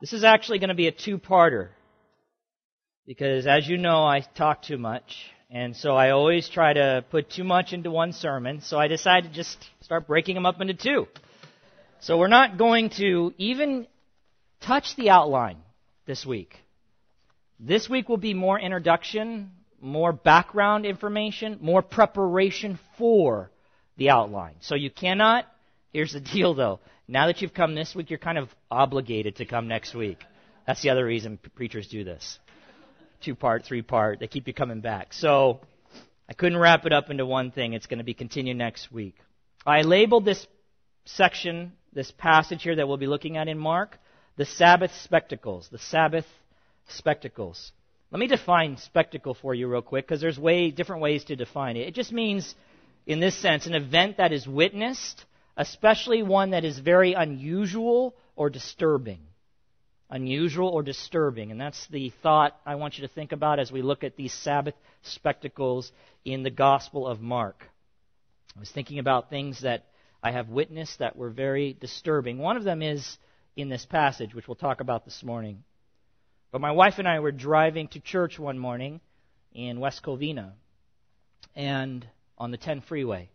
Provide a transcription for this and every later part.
This is actually going to be a two-parter. Because as you know, I talk too much. And so I always try to put too much into one sermon. So I decided to just start breaking them up into two. So we're not going to even touch the outline this week. This week will be more introduction, more background information, more preparation for the outline. So you cannot, here's the deal though, now that you've come this week, you're kind of obligated to come next week. That's the other reason preachers do this. Two part, three part, they keep you coming back. So, I couldn't wrap it up into one thing. It's going to be continued next week. I labeled this section, this passage here that we'll be looking at in Mark, the Sabbath spectacles. The Sabbath spectacles. Let me define spectacle for you real quick because there's way different ways to define it. It just means, in this sense, an event that is witnessed especially one that is very unusual or disturbing. Unusual or disturbing. And that's the thought I want you to think about as we look at these Sabbath spectacles in the Gospel of Mark. I was thinking about things that I have witnessed that were very disturbing. One of them is in this passage, which we'll talk about this morning. But my wife and I were driving to church one morning in West Covina and on the 10 freeway.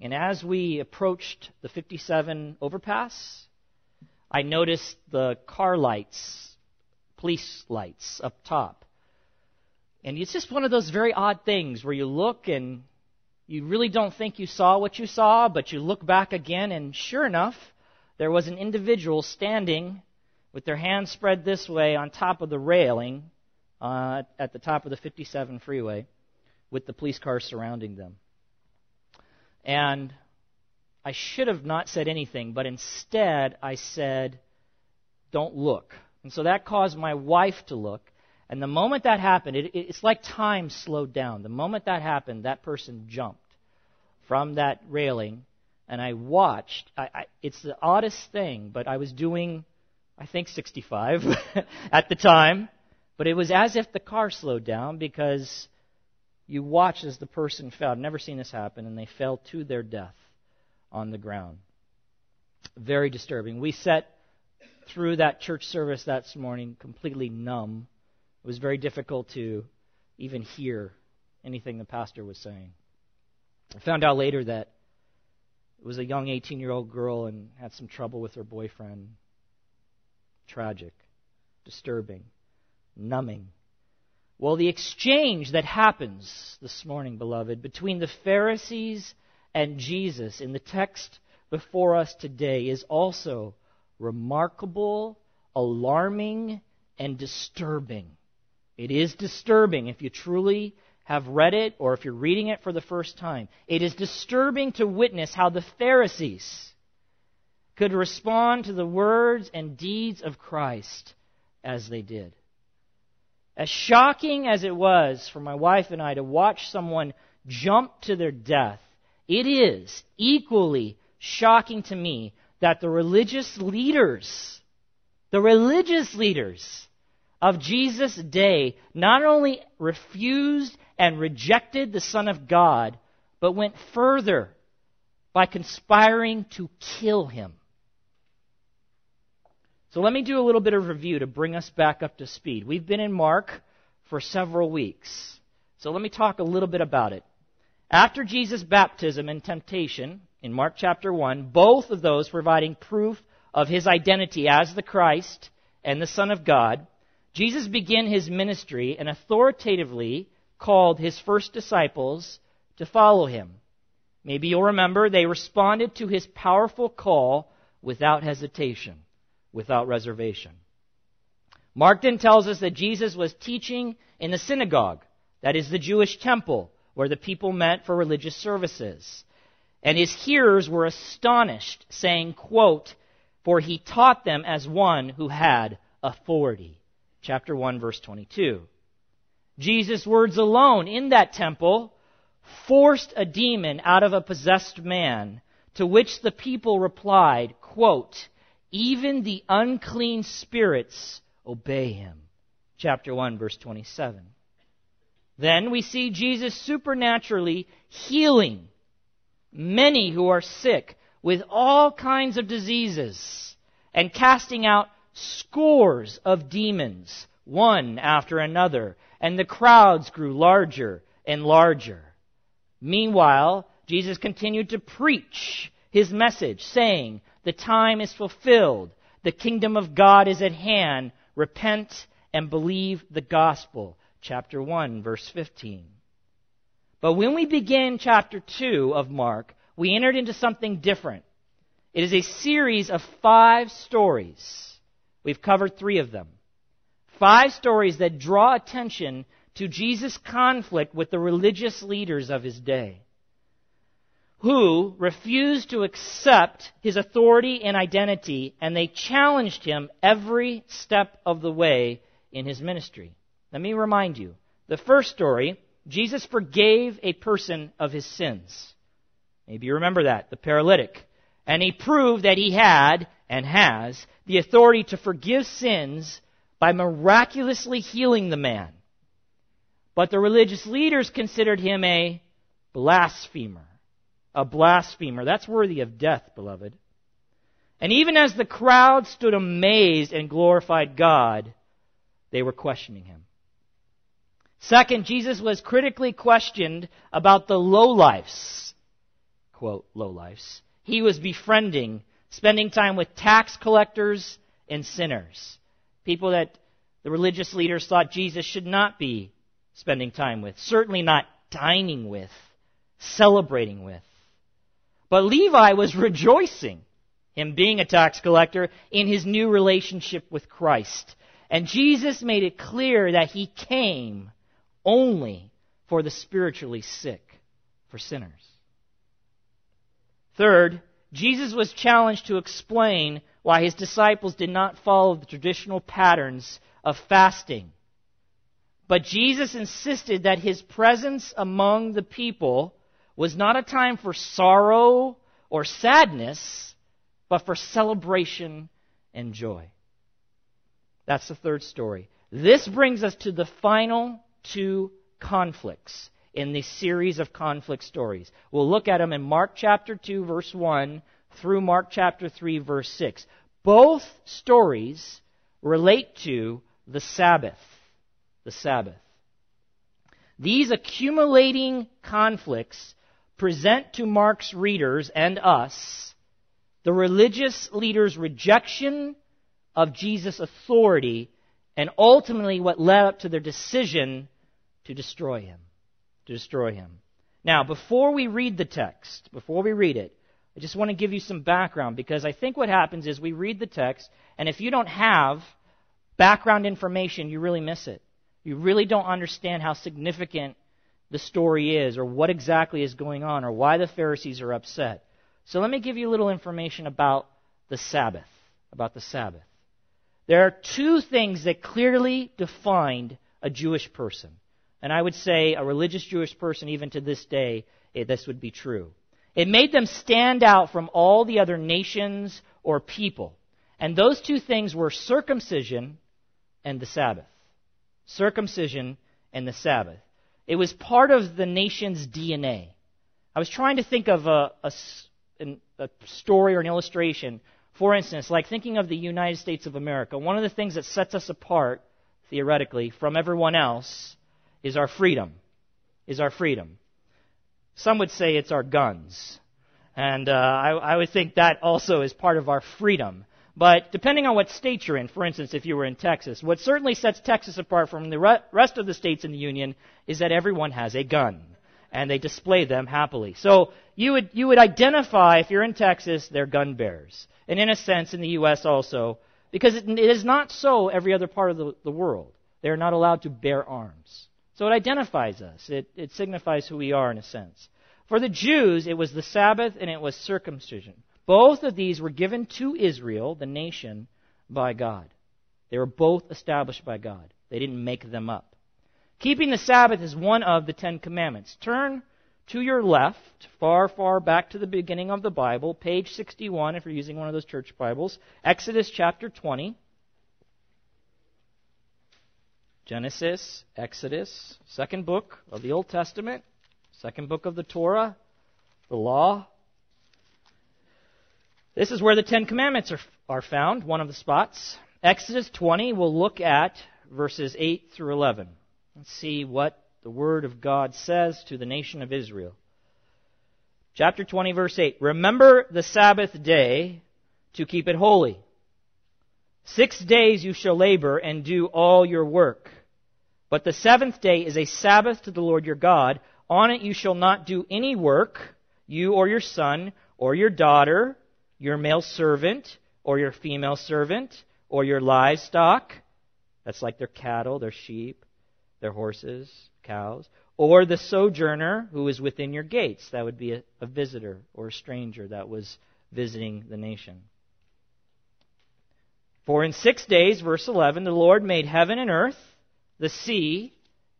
And as we approached the 57 overpass, I noticed the car lights, police lights up top. And it's just one of those very odd things where you look and you really don't think you saw what you saw, but you look back again, and sure enough, there was an individual standing with their hands spread this way on top of the railing uh, at the top of the 57 freeway with the police cars surrounding them. And I should have not said anything, but instead I said, Don't look. And so that caused my wife to look. And the moment that happened, it, it's like time slowed down. The moment that happened, that person jumped from that railing, and I watched. I, I, it's the oddest thing, but I was doing, I think, 65 at the time. But it was as if the car slowed down because you watch as the person fell. I've never seen this happen, and they fell to their death on the ground. Very disturbing. We sat through that church service that morning completely numb. It was very difficult to even hear anything the pastor was saying. I found out later that it was a young 18 year old girl and had some trouble with her boyfriend. Tragic, disturbing, numbing. Well, the exchange that happens this morning, beloved, between the Pharisees and Jesus in the text before us today is also remarkable, alarming, and disturbing. It is disturbing if you truly have read it or if you're reading it for the first time. It is disturbing to witness how the Pharisees could respond to the words and deeds of Christ as they did. As shocking as it was for my wife and I to watch someone jump to their death, it is equally shocking to me that the religious leaders, the religious leaders of Jesus' day not only refused and rejected the Son of God, but went further by conspiring to kill him. So let me do a little bit of review to bring us back up to speed. We've been in Mark for several weeks. So let me talk a little bit about it. After Jesus' baptism and temptation in Mark chapter 1, both of those providing proof of his identity as the Christ and the Son of God, Jesus began his ministry and authoritatively called his first disciples to follow him. Maybe you'll remember they responded to his powerful call without hesitation without reservation. Mark then tells us that Jesus was teaching in the synagogue, that is the Jewish temple, where the people met for religious services. And his hearers were astonished, saying, quote, For he taught them as one who had authority. Chapter 1, verse 22. Jesus' words alone in that temple forced a demon out of a possessed man, to which the people replied, quote, even the unclean spirits obey him. Chapter 1, verse 27. Then we see Jesus supernaturally healing many who are sick with all kinds of diseases and casting out scores of demons, one after another, and the crowds grew larger and larger. Meanwhile, Jesus continued to preach his message, saying, The time is fulfilled, the kingdom of God is at hand, repent and believe the gospel. Chapter 1, verse 15. But when we begin chapter 2 of Mark, we entered into something different. It is a series of five stories. We've covered three of them. Five stories that draw attention to Jesus' conflict with the religious leaders of his day, who refused to accept his authority and identity, and they challenged him every step of the way in his ministry. Let me remind you the first story Jesus forgave a person of his sins. Maybe you remember that, the paralytic. And he proved that he had, and has, the authority to forgive sins by miraculously healing the man. But the religious leaders considered him a blasphemer. A blasphemer. That's worthy of death, beloved. And even as the crowd stood amazed and glorified God, they were questioning him. Second, Jesus was critically questioned about the lowlifes, quote, lowlifes, he was befriending, spending time with tax collectors and sinners. People that the religious leaders thought Jesus should not be spending time with, certainly not dining with, celebrating with. But Levi was rejoicing, him being a tax collector, in his new relationship with Christ. And Jesus made it clear that he came only for the spiritually sick, for sinners. Third, Jesus was challenged to explain why his disciples did not follow the traditional patterns of fasting. But Jesus insisted that his presence among the people was not a time for sorrow or sadness, but for celebration and joy. That's the third story. This brings us to the final two conflicts in the series of conflict stories. We'll look at them in Mark chapter 2, verse 1 through Mark chapter 3, verse 6. Both stories relate to the Sabbath. The Sabbath. These accumulating conflicts present to Mark's readers and us the religious leaders' rejection of Jesus' authority and ultimately what led up to their decision to destroy him. To destroy him. Now, before we read the text, before we read it, I just want to give you some background because I think what happens is we read the text, and if you don't have background information, you really miss it. You really don't understand how significant the story is, or what exactly is going on, or why the Pharisees are upset. So let me give you a little information about the Sabbath. About the Sabbath. There are two things that clearly defined a Jewish person. And I would say a religious Jewish person, even to this day, this would be true. It made them stand out from all the other nations or people. And those two things were circumcision and the Sabbath. Circumcision and the Sabbath. It was part of the nation's DNA. I was trying to think of a, a, a story or an illustration. For instance, like thinking of the United States of America. One of the things that sets us apart, theoretically, from everyone else is our freedom. Is our freedom. Some would say it's our guns. And uh, I, I would think that also is part of our freedom. But depending on what state you're in, for instance, if you were in Texas, what certainly sets Texas apart from the re- rest of the states in the Union is that everyone has a gun. And they display them happily. So you would, you would identify, if you're in Texas, they're gun bearers. And in a sense, in the U.S. also, because it, it is not so every other part of the, the world. They are not allowed to bear arms. So it identifies us. It, it signifies who we are in a sense. For the Jews, it was the Sabbath and it was circumcision. Both of these were given to Israel, the nation, by God. They were both established by God. They didn't make them up. Keeping the Sabbath is one of the Ten Commandments. Turn to your left, far, far back to the beginning of the Bible, page 61, if you're using one of those church Bibles, Exodus chapter 20. Genesis, Exodus, second book of the Old Testament, second book of the Torah, the law. This is where the Ten Commandments are, are found, one of the spots. Exodus 20, we'll look at verses 8 through 11. Let's see what the Word of God says to the nation of Israel. Chapter 20, verse 8. Remember the Sabbath day to keep it holy. Six days you shall labor and do all your work. But the seventh day is a Sabbath to the Lord your God. On it you shall not do any work, you or your son, or your daughter, your male servant, or your female servant, or your livestock. That's like their cattle, their sheep, their horses, cows. Or the sojourner who is within your gates. That would be a, a visitor or a stranger that was visiting the nation. For in six days, verse 11, the Lord made heaven and earth, the sea,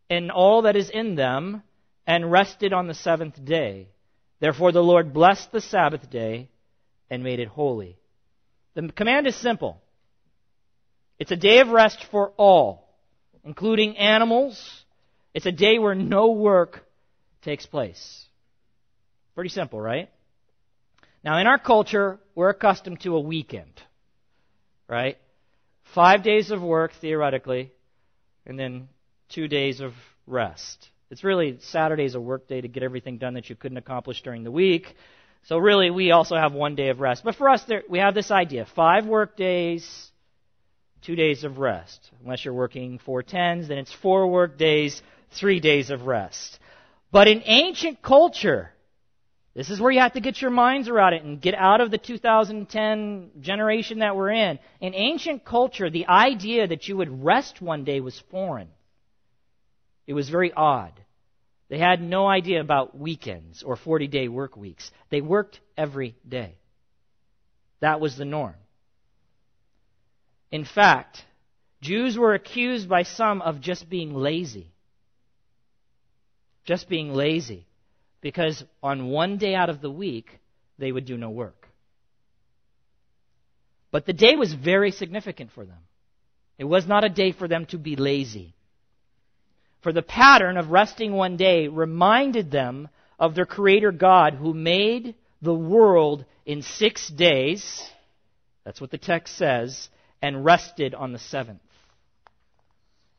and all that is in them, and rested on the seventh day. Therefore the Lord blessed the Sabbath day and made it holy. The command is simple. It's a day of rest for all, including animals. It's a day where no work takes place. Pretty simple, right? Now, in our culture, we're accustomed to a weekend, right? Five days of work, theoretically, and then two days of rest. It's really Saturday's a work day to get everything done that you couldn't accomplish during the week. So really, we also have one day of rest. But for us, there, we have this idea: five work days, two days of rest. Unless you're working four tens, then it's four work days, three days of rest. But in ancient culture, this is where you have to get your minds around it and get out of the 2010 generation that we're in. In ancient culture, the idea that you would rest one day was foreign. It was very odd. They had no idea about weekends or 40 day work weeks. They worked every day. That was the norm. In fact, Jews were accused by some of just being lazy. Just being lazy. Because on one day out of the week, they would do no work. But the day was very significant for them. It was not a day for them to be lazy. For the pattern of resting one day reminded them of their Creator God who made the world in six days. That's what the text says, and rested on the seventh.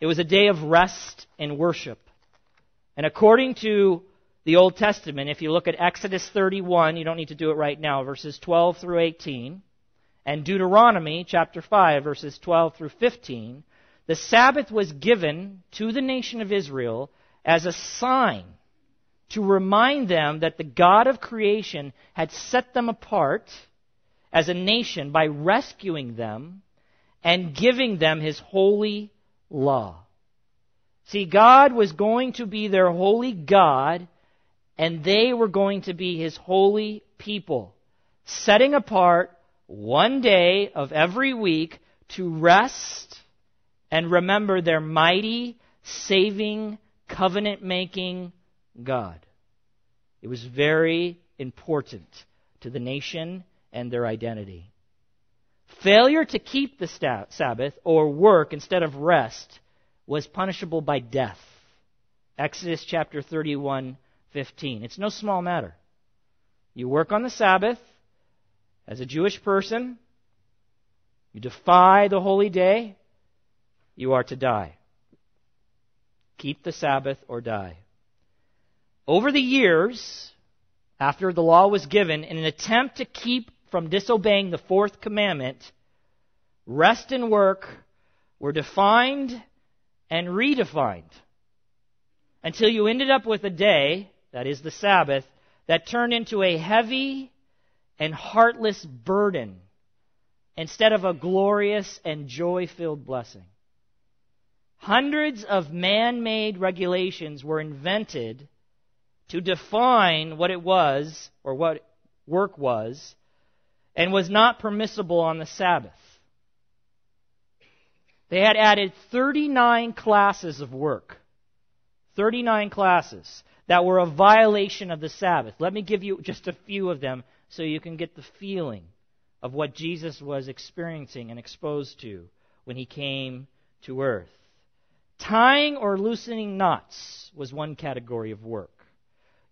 It was a day of rest and worship. And according to the Old Testament, if you look at Exodus 31, you don't need to do it right now, verses 12 through 18, and Deuteronomy chapter 5, verses 12 through 15, the Sabbath was given to the nation of Israel as a sign to remind them that the God of creation had set them apart as a nation by rescuing them and giving them his holy law. See, God was going to be their holy God, and they were going to be his holy people, setting apart one day of every week to rest and remember their mighty, saving, covenant making God. It was very important to the nation and their identity. Failure to keep the Sabbath or work instead of rest was punishable by death. Exodus chapter 31, 15. It's no small matter. You work on the Sabbath as a Jewish person, you defy the holy day, you are to die. Keep the Sabbath or die. Over the years, after the law was given, in an attempt to keep from disobeying the fourth commandment, rest and work were defined and redefined until you ended up with a day, that is the Sabbath, that turned into a heavy and heartless burden instead of a glorious and joy filled blessing. Hundreds of man made regulations were invented to define what it was, or what work was, and was not permissible on the Sabbath. They had added 39 classes of work. 39 classes that were a violation of the Sabbath. Let me give you just a few of them so you can get the feeling of what Jesus was experiencing and exposed to when he came to earth. Tying or loosening knots was one category of work.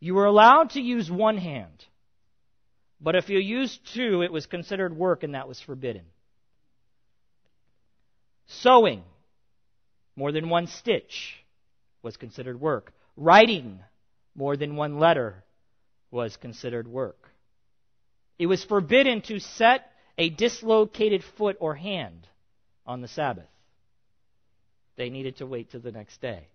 You were allowed to use one hand, but if you used two, it was considered work and that was forbidden. Sewing, more than one stitch, was considered work. Writing, more than one letter, was considered work. It was forbidden to set a dislocated foot or hand on the Sabbath. They needed to wait till the next day.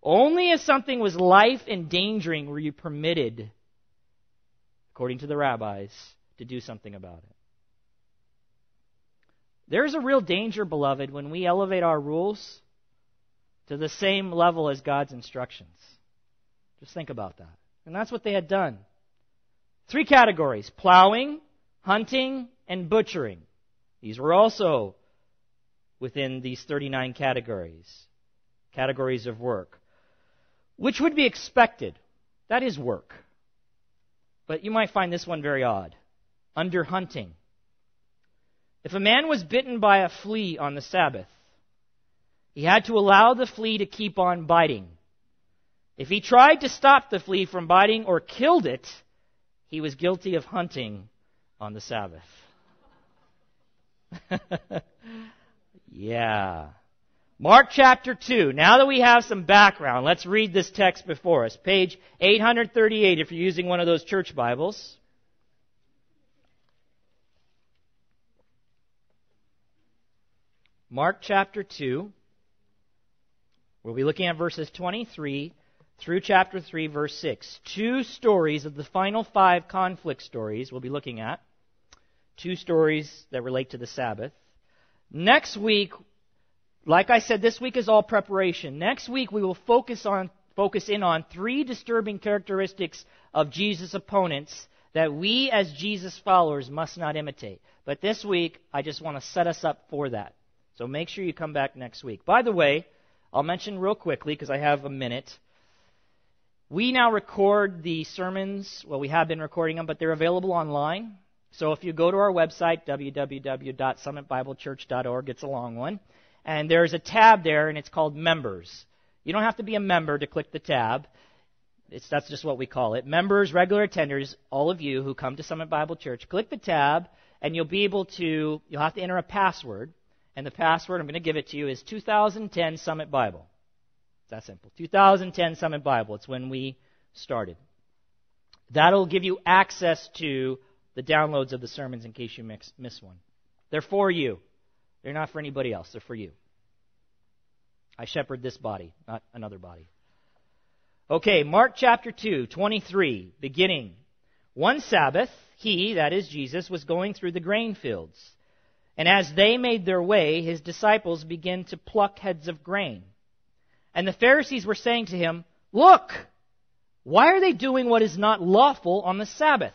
Only if something was life endangering were you permitted, according to the rabbis, to do something about it. There's a real danger, beloved, when we elevate our rules to the same level as God's instructions. Just think about that. And that's what they had done. Three categories plowing, hunting, and butchering. These were also within these 39 categories, categories of work, which would be expected. That is work. But you might find this one very odd. Under hunting. If a man was bitten by a flea on the Sabbath, he had to allow the flea to keep on biting. If he tried to stop the flea from biting or killed it, he was guilty of hunting on the Sabbath. yeah. Mark chapter 2. Now that we have some background, let's read this text before us. Page 838 if you're using one of those church Bibles. Mark chapter 2. We'll be looking at verses 23 through chapter 3, verse 6. Two stories of the final five conflict stories we'll be looking at. Two stories that relate to the Sabbath. Next week, like I said, this week is all preparation. Next week we will focus on focus in on three disturbing characteristics of Jesus' opponents that we as Jesus followers must not imitate. But this week I just want to set us up for that. So make sure you come back next week. By the way, I'll mention real quickly because I have a minute. We now record the sermons. Well, we have been recording them, but they're available online. So if you go to our website, www.summitbiblechurch.org, it's a long one, and there's a tab there, and it's called Members. You don't have to be a member to click the tab. It's, that's just what we call it. Members, regular attenders, all of you who come to Summit Bible Church, click the tab, and you'll be able to, you'll have to enter a password. And the password, I'm going to give it to you, is 2010 Summit Bible. It's that simple. 2010 Summit Bible. It's when we started. That'll give you access to the downloads of the sermons in case you mix, miss one. They're for you. They're not for anybody else. They're for you. I shepherd this body, not another body. Okay, Mark chapter 2, 23, beginning. One Sabbath, he, that is Jesus, was going through the grain fields. And as they made their way, his disciples began to pluck heads of grain. And the Pharisees were saying to him, Look, why are they doing what is not lawful on the Sabbath?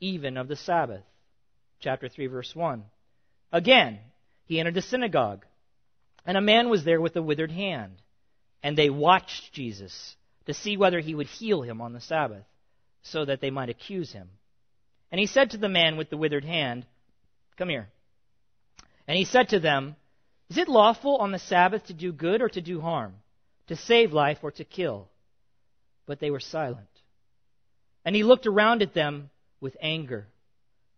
even of the Sabbath. Chapter 3, verse 1. Again, he entered the synagogue, and a man was there with a withered hand. And they watched Jesus to see whether he would heal him on the Sabbath, so that they might accuse him. And he said to the man with the withered hand, Come here. And he said to them, Is it lawful on the Sabbath to do good or to do harm? to save life or to kill. But they were silent. And he looked around at them with anger,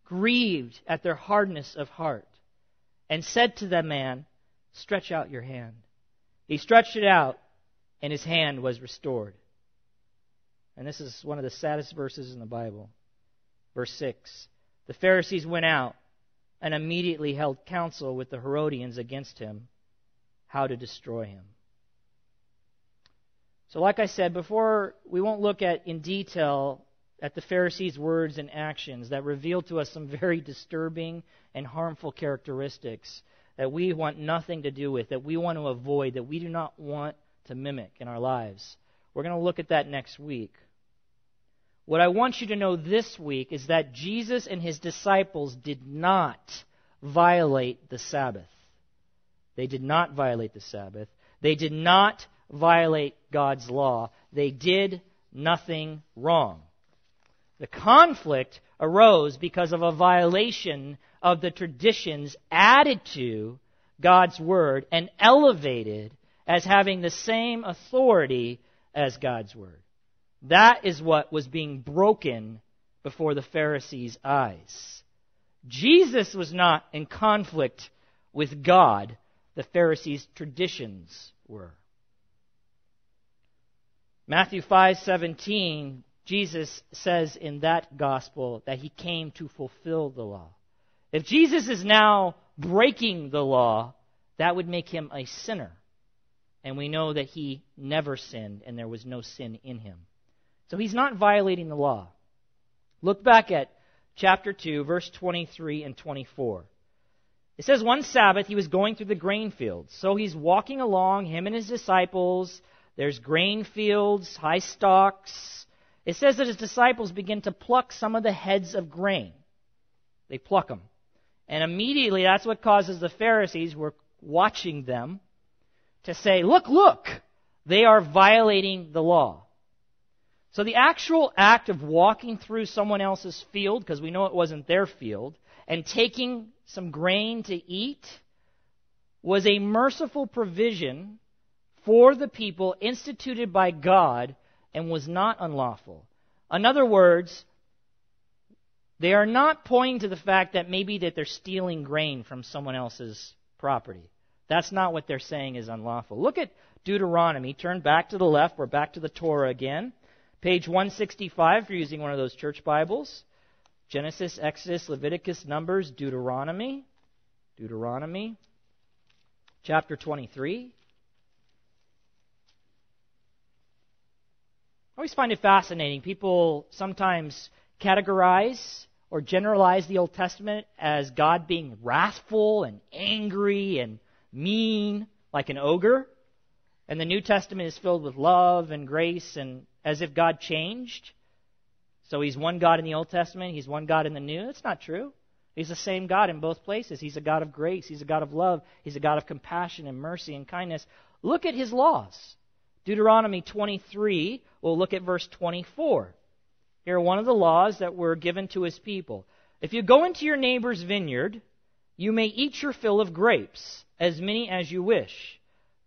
grieved at their hardness of heart, and said to the man, Stretch out your hand. He stretched it out, and his hand was restored. And this is one of the saddest verses in the Bible. Verse 6 The Pharisees went out and immediately held counsel with the Herodians against him, how to destroy him. So, like I said before, we won't look at in detail at the Pharisees' words and actions that reveal to us some very disturbing and harmful characteristics that we want nothing to do with, that we want to avoid, that we do not want to mimic in our lives. We're going to look at that next week. What I want you to know this week is that Jesus and his disciples did not violate the Sabbath. They did not violate the Sabbath. They did not violate God's law. They did nothing wrong. The conflict arose because of a violation of the traditions added to God's Word and elevated as having the same authority as God's Word. That is what was being broken before the Pharisees' eyes. Jesus was not in conflict with God, the Pharisees' traditions were. Matthew 5:17 Jesus says in that gospel that he came to fulfill the law. If Jesus is now breaking the law, that would make him a sinner. And we know that he never sinned and there was no sin in him. So he's not violating the law. Look back at chapter 2, verse 23 and 24. It says one Sabbath he was going through the grain fields. So he's walking along, him and his disciples. There's grain fields, high stalks. It says that his disciples begin to pluck some of the heads of grain. They pluck them. And immediately that's what causes the Pharisees who are watching them to say, look, look, they are violating the law. So the actual act of walking through someone else's field, because we know it wasn't their field, and taking some grain to eat was a merciful provision for the people instituted by God and was not unlawful. In other words, they are not pointing to the fact that maybe that they're stealing grain from someone else's property. That's not what they're saying is unlawful. Look at Deuteronomy. Turn back to the left. We're back to the Torah again. Page 165 if you're using one of those church Bibles. Genesis, Exodus, Leviticus, Numbers, Deuteronomy. Deuteronomy. Chapter 23. Always find it fascinating. People sometimes categorize or generalize the Old Testament as God being wrathful and angry and mean, like an ogre. And the New Testament is filled with love and grace and as if God changed. So he's one God in the Old Testament, he's one God in the New. That's not true. He's the same God in both places. He's a God of grace, he's a God of love, he's a God of compassion and mercy and kindness. Look at his laws. Deuteronomy 23, we'll look at verse 24. Here one of the laws that were given to his people. If you go into your neighbor's vineyard, you may eat your fill of grapes, as many as you wish,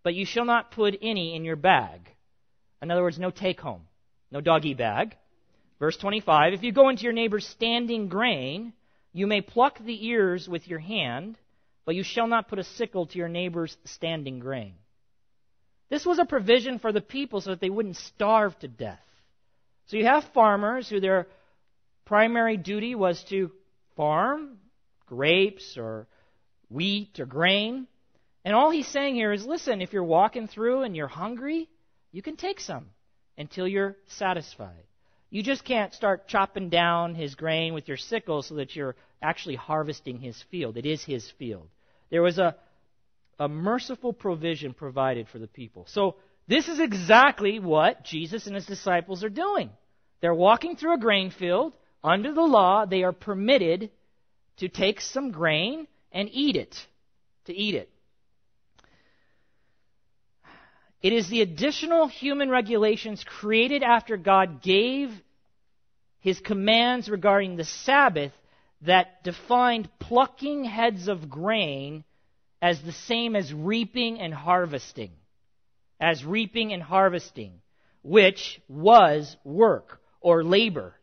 but you shall not put any in your bag. In other words, no take home, no doggy bag. Verse 25 If you go into your neighbor's standing grain, you may pluck the ears with your hand, but you shall not put a sickle to your neighbor's standing grain. This was a provision for the people so that they wouldn't starve to death. So you have farmers who their primary duty was to farm grapes or wheat or grain. And all he's saying here is listen, if you're walking through and you're hungry, you can take some until you're satisfied. You just can't start chopping down his grain with your sickle so that you're actually harvesting his field. It is his field. There was a a merciful provision provided for the people. So, this is exactly what Jesus and his disciples are doing. They're walking through a grain field. Under the law, they are permitted to take some grain and eat it. To eat it. It is the additional human regulations created after God gave his commands regarding the Sabbath that defined plucking heads of grain as the same as reaping and harvesting. As reaping and harvesting, which was work or labor.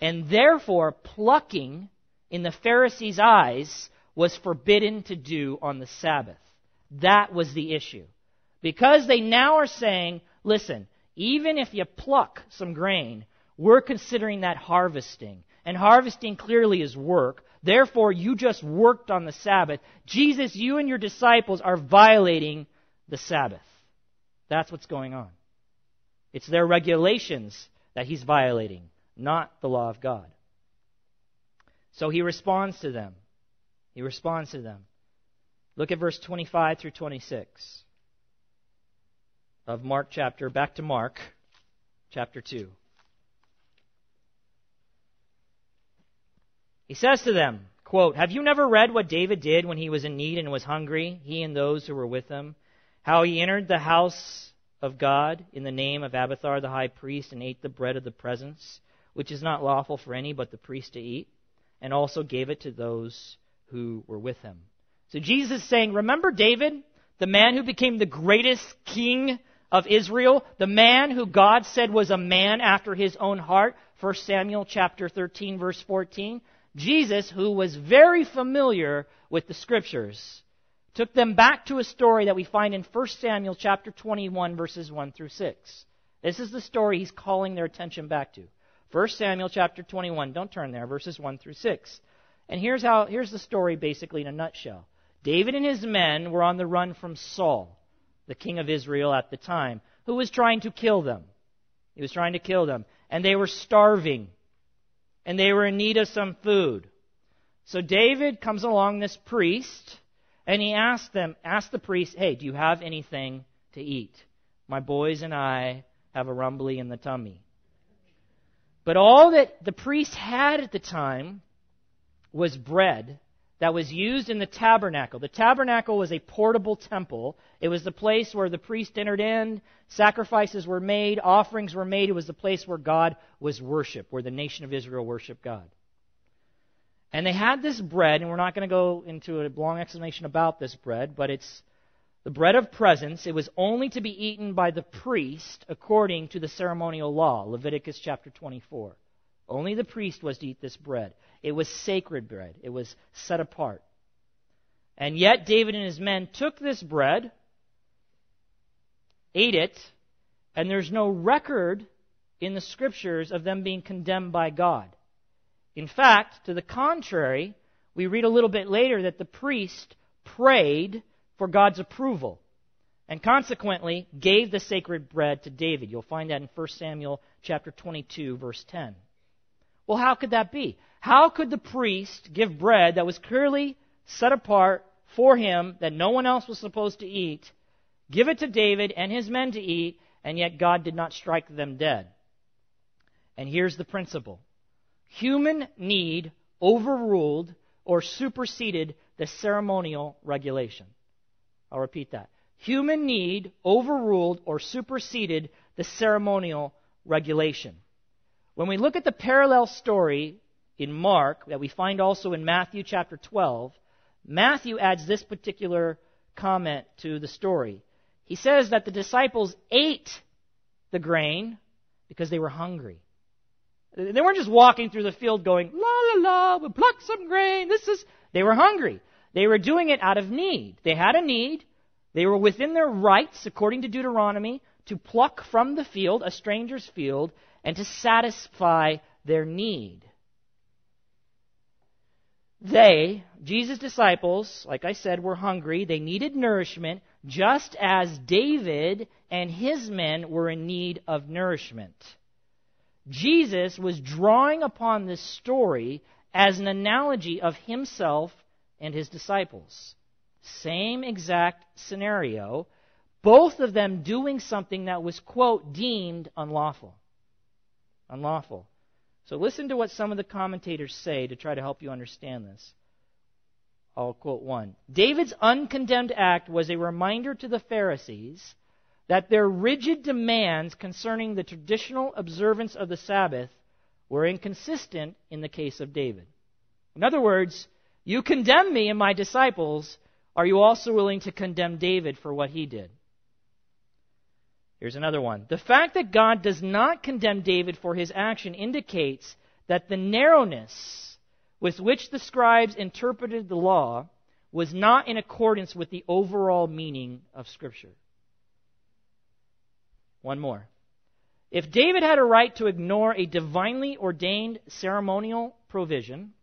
And therefore, plucking in the Pharisees' eyes was forbidden to do on the Sabbath. That was the issue. Because they now are saying, listen, even if you pluck some grain, we're considering that harvesting. And harvesting clearly is work. Therefore, you just worked on the Sabbath. Jesus, you and your disciples are violating the Sabbath. That's what's going on. It's their regulations that he's violating, not the law of God. So he responds to them. He responds to them. Look at verse 25 through 26 of Mark chapter, back to Mark chapter 2. He says to them, Quote, Have you never read what David did when he was in need and was hungry, he and those who were with him? How he entered the house of God in the name of Abiathar the high priest and ate the bread of the presence, which is not lawful for any but the priest to eat, and also gave it to those who were with him. So Jesus is saying, Remember David, the man who became the greatest king of Israel, the man who God said was a man after his own heart, 1 Samuel chapter 13 verse 14. Jesus, who was very familiar with the scriptures, took them back to a story that we find in 1 Samuel chapter 21 verses 1 through 6. This is the story he's calling their attention back to. 1 Samuel chapter 21. Don't turn there, verses 1 through 6. And here's how here's the story basically in a nutshell. David and his men were on the run from Saul, the king of Israel at the time, who was trying to kill them. He was trying to kill them, and they were starving. And they were in need of some food. So David comes along this priest and he asked them, asked the priest, hey, do you have anything to eat? My boys and I have a rumbly in the tummy. But all that the priest had at the time was bread that was used in the tabernacle. The tabernacle was a portable temple. It was the place where the priest entered in, sacrifices were made, offerings were made. It was the place where God was worshiped, where the nation of Israel worshiped God. And they had this bread, and we're not going to go into a long explanation about this bread, but it's the bread of presence. It was only to be eaten by the priest according to the ceremonial law, Leviticus chapter 24. Only the priest was to eat this bread. It was sacred bread, it was set apart. And yet, David and his men took this bread, ate it, and there's no record in the scriptures of them being condemned by God. In fact, to the contrary, we read a little bit later that the priest prayed for God's approval and consequently gave the sacred bread to David. You'll find that in 1 Samuel chapter 22 verse 10. Well, how could that be? How could the priest give bread that was clearly set apart for him that no one else was supposed to eat, give it to David and his men to eat, and yet God did not strike them dead? And here's the principle human need overruled or superseded the ceremonial regulation. I'll repeat that. Human need overruled or superseded the ceremonial regulation. When we look at the parallel story in Mark that we find also in Matthew chapter 12, Matthew adds this particular comment to the story. He says that the disciples ate the grain because they were hungry. They weren't just walking through the field going, la la la, we'll pluck some grain. This is, they were hungry. They were doing it out of need. They had a need. They were within their rights, according to Deuteronomy, to pluck from the field, a stranger's field, and to satisfy their need. They, Jesus' disciples, like I said, were hungry. They needed nourishment, just as David and his men were in need of nourishment. Jesus was drawing upon this story as an analogy of himself and his disciples. Same exact scenario, both of them doing something that was, quote, deemed unlawful. Unlawful. So listen to what some of the commentators say to try to help you understand this. I'll quote one. David's uncondemned act was a reminder to the Pharisees that their rigid demands concerning the traditional observance of the Sabbath were inconsistent in the case of David. In other words, you condemn me and my disciples. Are you also willing to condemn David for what he did? Here's another one. The fact that God does not condemn David for his action indicates that the narrowness with which the scribes interpreted the law was not in accordance with the overall meaning of Scripture. One more. If David had a right to ignore a divinely ordained ceremonial provision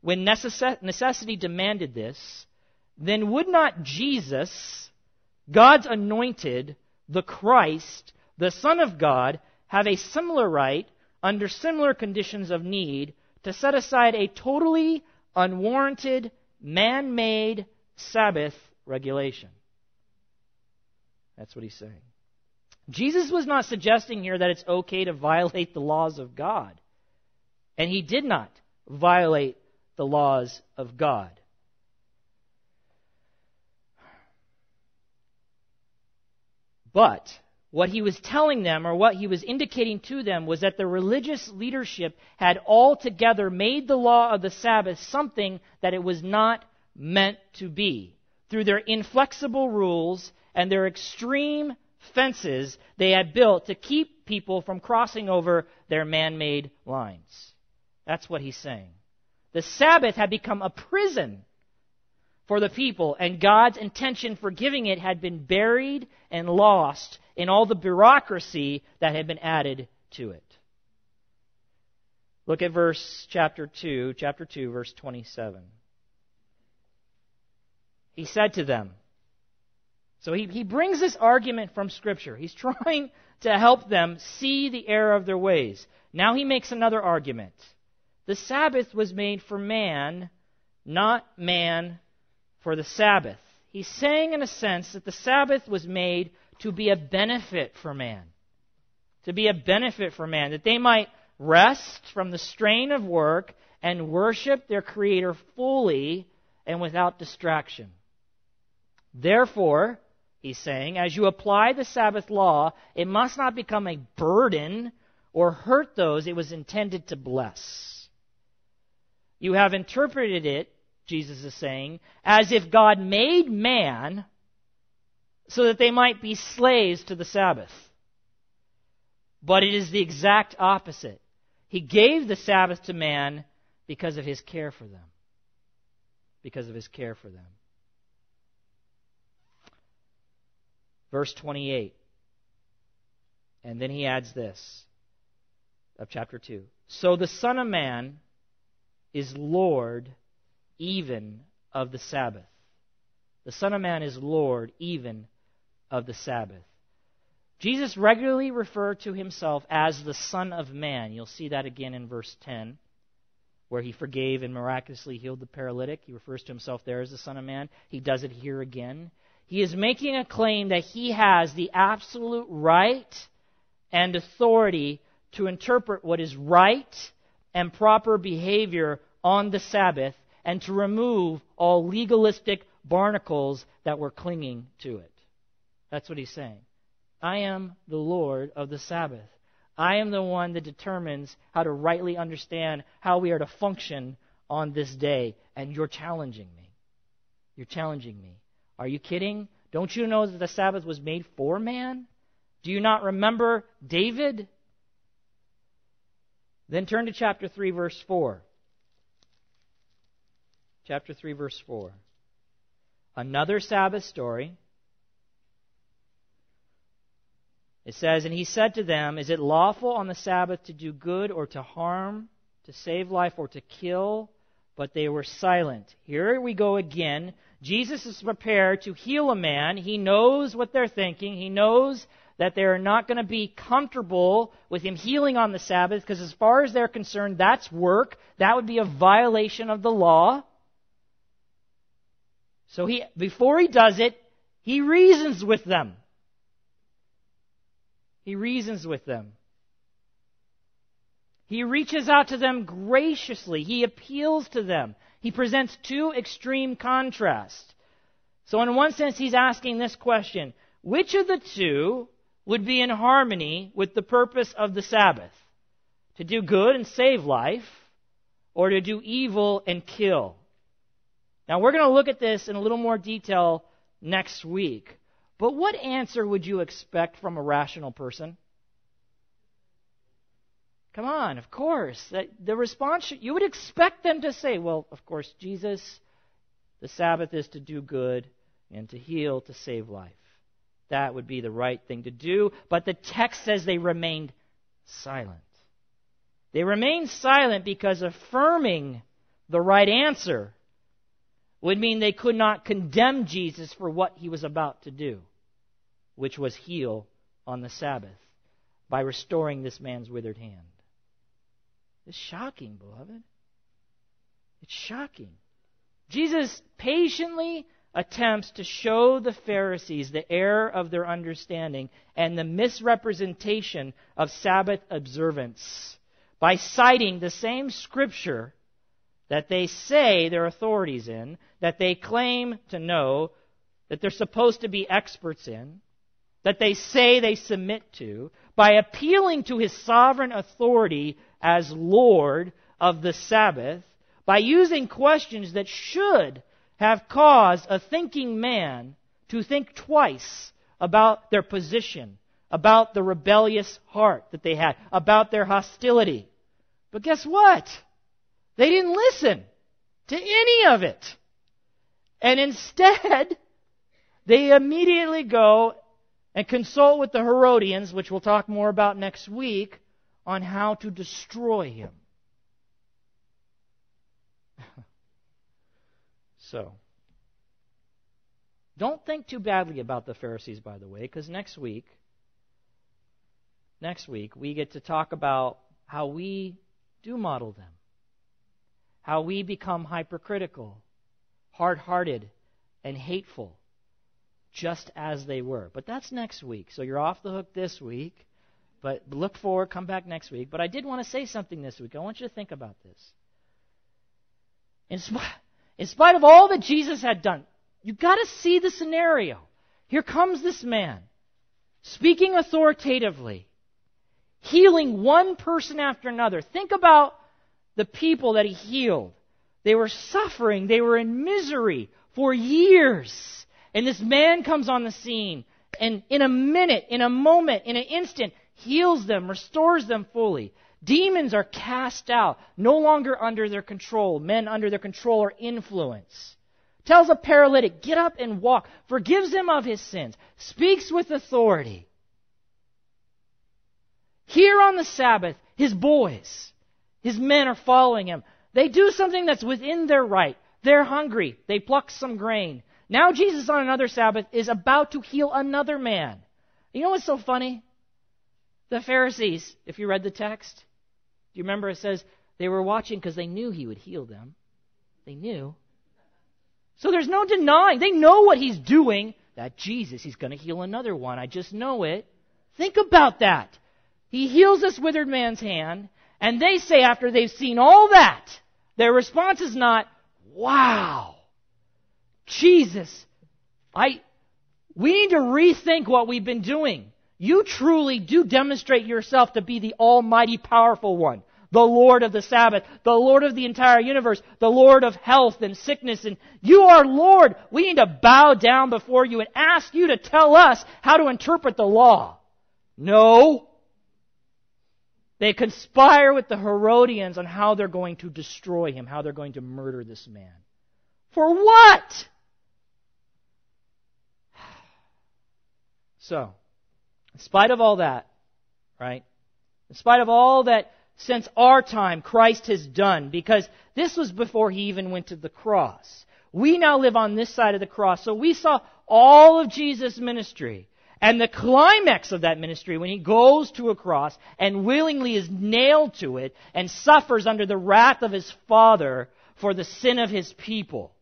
when necessity demanded this, then would not Jesus, God's anointed, the Christ, the Son of God, have a similar right, under similar conditions of need, to set aside a totally unwarranted, man made Sabbath regulation? That's what he's saying. Jesus was not suggesting here that it's okay to violate the laws of God. And he did not violate the laws of God. But what he was telling them, or what he was indicating to them, was that the religious leadership had altogether made the law of the Sabbath something that it was not meant to be. Through their inflexible rules and their extreme fences they had built to keep people from crossing over their man made lines. That's what he's saying. The Sabbath had become a prison for the people, and God's intention for giving it had been buried and lost in all the bureaucracy that had been added to it. Look at verse chapter 2, chapter 2, verse 27. He said to them, so he, he brings this argument from Scripture. He's trying to help them see the error of their ways. Now he makes another argument. The Sabbath was made for man, not man for the Sabbath. He's saying, in a sense, that the Sabbath was made to be a benefit for man. To be a benefit for man. That they might rest from the strain of work and worship their Creator fully and without distraction. Therefore, he's saying, as you apply the Sabbath law, it must not become a burden or hurt those it was intended to bless. You have interpreted it Jesus is saying, as if God made man so that they might be slaves to the Sabbath. But it is the exact opposite. He gave the Sabbath to man because of his care for them. Because of his care for them. Verse 28. And then he adds this of chapter 2. So the Son of Man is Lord even of the Sabbath. The Son of Man is Lord even of the Sabbath. Jesus regularly referred to himself as the Son of Man. You'll see that again in verse 10, where he forgave and miraculously healed the paralytic. He refers to himself there as the Son of Man. He does it here again. He is making a claim that he has the absolute right and authority to interpret what is right and proper behavior on the Sabbath and to remove all legalistic barnacles that were clinging to it. That's what he's saying. I am the Lord of the Sabbath. I am the one that determines how to rightly understand how we are to function on this day. And you're challenging me. You're challenging me. Are you kidding? Don't you know that the Sabbath was made for man? Do you not remember David? Then turn to chapter 3, verse 4 chapter 3, verse 4. Another Sabbath story. It says, And he said to them, Is it lawful on the Sabbath to do good or to harm, to save life or to kill? But they were silent. Here we go again. Jesus is prepared to heal a man. He knows what they're thinking. He knows that they're not going to be comfortable with him healing on the Sabbath because, as far as they're concerned, that's work. That would be a violation of the law. So he, before he does it, he reasons with them. He reasons with them. He reaches out to them graciously. He appeals to them. He presents two extreme contrasts. So, in one sense, he's asking this question Which of the two would be in harmony with the purpose of the Sabbath? To do good and save life, or to do evil and kill? Now, we're going to look at this in a little more detail next week. But what answer would you expect from a rational person? Come on, of course. The response, you would expect them to say, well, of course, Jesus, the Sabbath is to do good and to heal, to save life. That would be the right thing to do. But the text says they remained silent. They remained silent because affirming the right answer would mean they could not condemn Jesus for what he was about to do, which was heal on the Sabbath by restoring this man's withered hand. It's shocking, beloved. It's shocking. Jesus patiently attempts to show the Pharisees the error of their understanding and the misrepresentation of Sabbath observance by citing the same scripture that they say they're authorities in, that they claim to know, that they're supposed to be experts in, that they say they submit to, by appealing to his sovereign authority as Lord of the Sabbath, by using questions that should have caused a thinking man to think twice about their position, about the rebellious heart that they had, about their hostility. But guess what? They didn't listen to any of it. And instead, they immediately go and consult with the Herodians, which we'll talk more about next week, on how to destroy him. so, don't think too badly about the Pharisees, by the way, because next week, next week, we get to talk about how we do model them, how we become hypercritical, hard hearted, and hateful just as they were. But that's next week. So you're off the hook this week. But look forward, come back next week. But I did want to say something this week. I want you to think about this. In, spite, in spite of all that Jesus had done, you've got to see the scenario. Here comes this man, speaking authoritatively, healing one person after another. Think about the people that he healed. They were suffering, they were in misery for years. And this man comes on the scene and in a minute, in a moment, in an instant, heals them, restores them fully. Demons are cast out, no longer under their control, men under their control or influence. Tells a paralytic, get up and walk, forgives him of his sins, speaks with authority. Here on the Sabbath, his boys, his men are following him. They do something that's within their right. They're hungry. They pluck some grain. Now Jesus on another Sabbath is about to heal another man. You know what's so funny? The Pharisees, if you read the text, do you remember it says they were watching because they knew he would heal them. They knew. So there's no denying. They know what he's doing. That Jesus, he's going to heal another one. I just know it. Think about that. He heals this withered man's hand, and they say after they've seen all that, their response is not, wow. Jesus, I, we need to rethink what we've been doing. You truly do demonstrate yourself to be the almighty powerful one, the Lord of the Sabbath, the Lord of the entire universe, the Lord of health and sickness, and you are Lord. We need to bow down before you and ask you to tell us how to interpret the law. No. They conspire with the Herodians on how they're going to destroy him, how they're going to murder this man. For what? So, in spite of all that, right? In spite of all that since our time Christ has done, because this was before he even went to the cross. We now live on this side of the cross. So we saw all of Jesus' ministry. And the climax of that ministry, when he goes to a cross and willingly is nailed to it and suffers under the wrath of his Father for the sin of his people.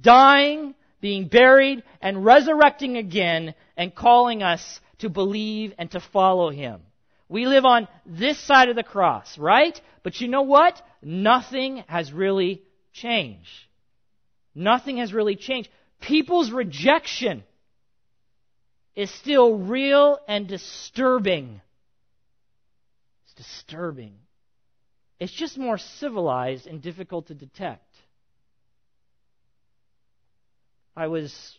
Dying being buried and resurrecting again and calling us to believe and to follow him. We live on this side of the cross, right? But you know what? Nothing has really changed. Nothing has really changed. People's rejection is still real and disturbing. It's disturbing. It's just more civilized and difficult to detect. I was,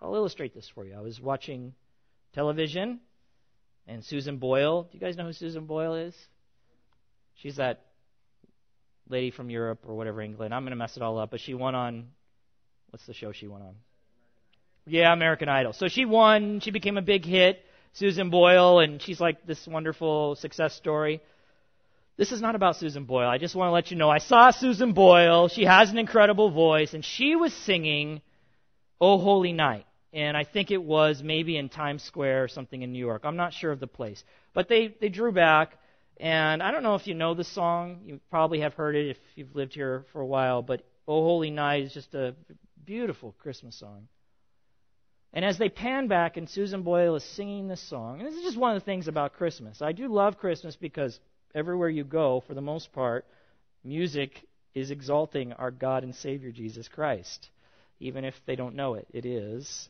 I'll illustrate this for you. I was watching television, and Susan Boyle, do you guys know who Susan Boyle is? She's that lady from Europe or whatever, England. I'm going to mess it all up, but she won on, what's the show she won on? Yeah, American Idol. So she won, she became a big hit, Susan Boyle, and she's like this wonderful success story. This is not about Susan Boyle. I just want to let you know I saw Susan Boyle. She has an incredible voice, and she was singing Oh Holy Night. And I think it was maybe in Times Square or something in New York. I'm not sure of the place. But they, they drew back. And I don't know if you know the song. You probably have heard it if you've lived here for a while. But Oh Holy Night is just a beautiful Christmas song. And as they pan back and Susan Boyle is singing this song, and this is just one of the things about Christmas. I do love Christmas because everywhere you go, for the most part, music is exalting our God and Savior Jesus Christ. Even if they don't know it, it is.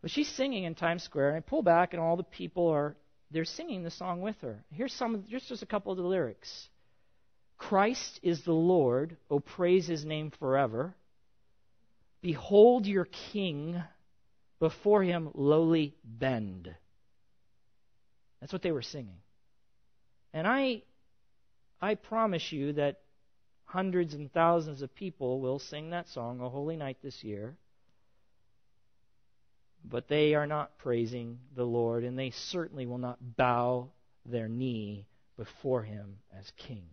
But she's singing in Times Square, and I pull back, and all the people are they're singing the song with her. Here's some here's just a couple of the lyrics. Christ is the Lord, O praise his name forever. Behold your king, before him lowly bend. That's what they were singing. And I I promise you that hundreds and thousands of people will sing that song, O Holy Night, this year. But they are not praising the Lord, and they certainly will not bow their knee before Him as King.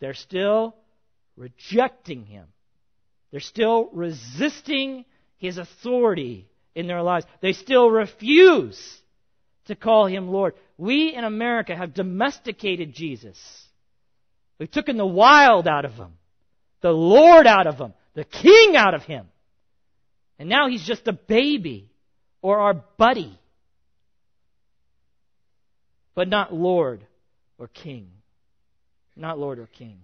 They're still rejecting Him. They're still resisting His authority in their lives. They still refuse to call Him Lord. We in America have domesticated Jesus. We've taken the wild out of him, the Lord out of him, the King out of him. And now he's just a baby or our buddy, but not Lord or King. Not Lord or King.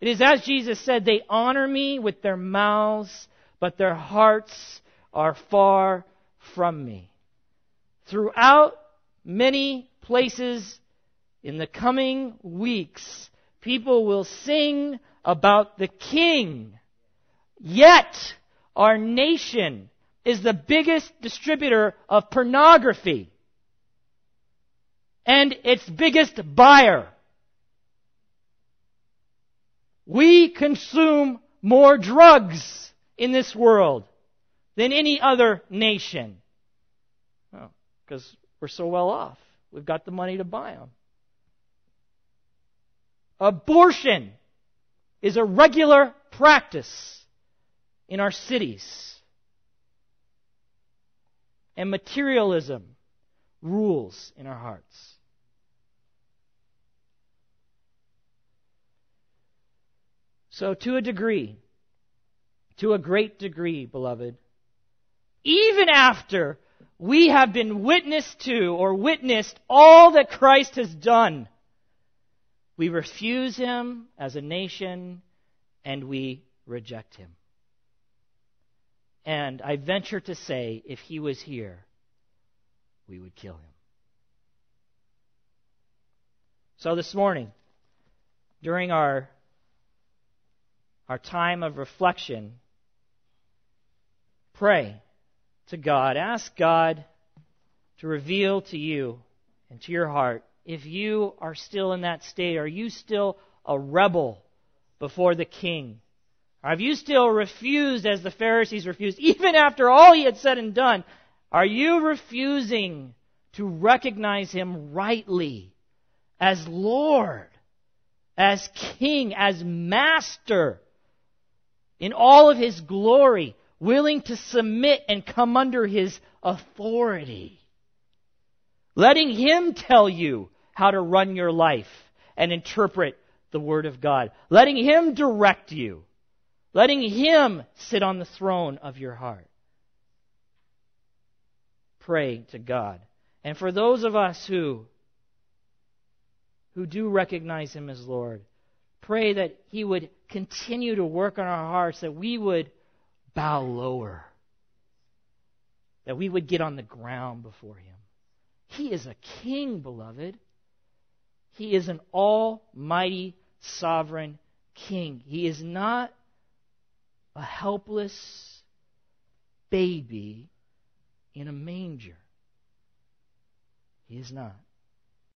It is as Jesus said, they honor me with their mouths, but their hearts are far from me. Throughout many places in the coming weeks, people will sing about the king. Yet, our nation is the biggest distributor of pornography and its biggest buyer. We consume more drugs in this world than any other nation. Because oh, we're so well off. We've got the money to buy them. Abortion is a regular practice in our cities. And materialism rules in our hearts. So, to a degree, to a great degree, beloved, even after we have been witness to or witnessed all that Christ has done, we refuse him as a nation and we reject him. And I venture to say, if he was here, we would kill him. So this morning, during our, our time of reflection, pray to God. Ask God to reveal to you and to your heart if you are still in that state. Are you still a rebel before the king? Have you still refused as the Pharisees refused, even after all he had said and done? Are you refusing to recognize him rightly as Lord, as King, as Master in all of his glory, willing to submit and come under his authority? Letting him tell you how to run your life and interpret the Word of God. Letting Him direct you. Letting Him sit on the throne of your heart. Pray to God. And for those of us who, who do recognize Him as Lord, pray that He would continue to work on our hearts, that we would bow lower, that we would get on the ground before Him. He is a king, beloved. He is an almighty sovereign king. He is not a helpless baby in a manger. He is not.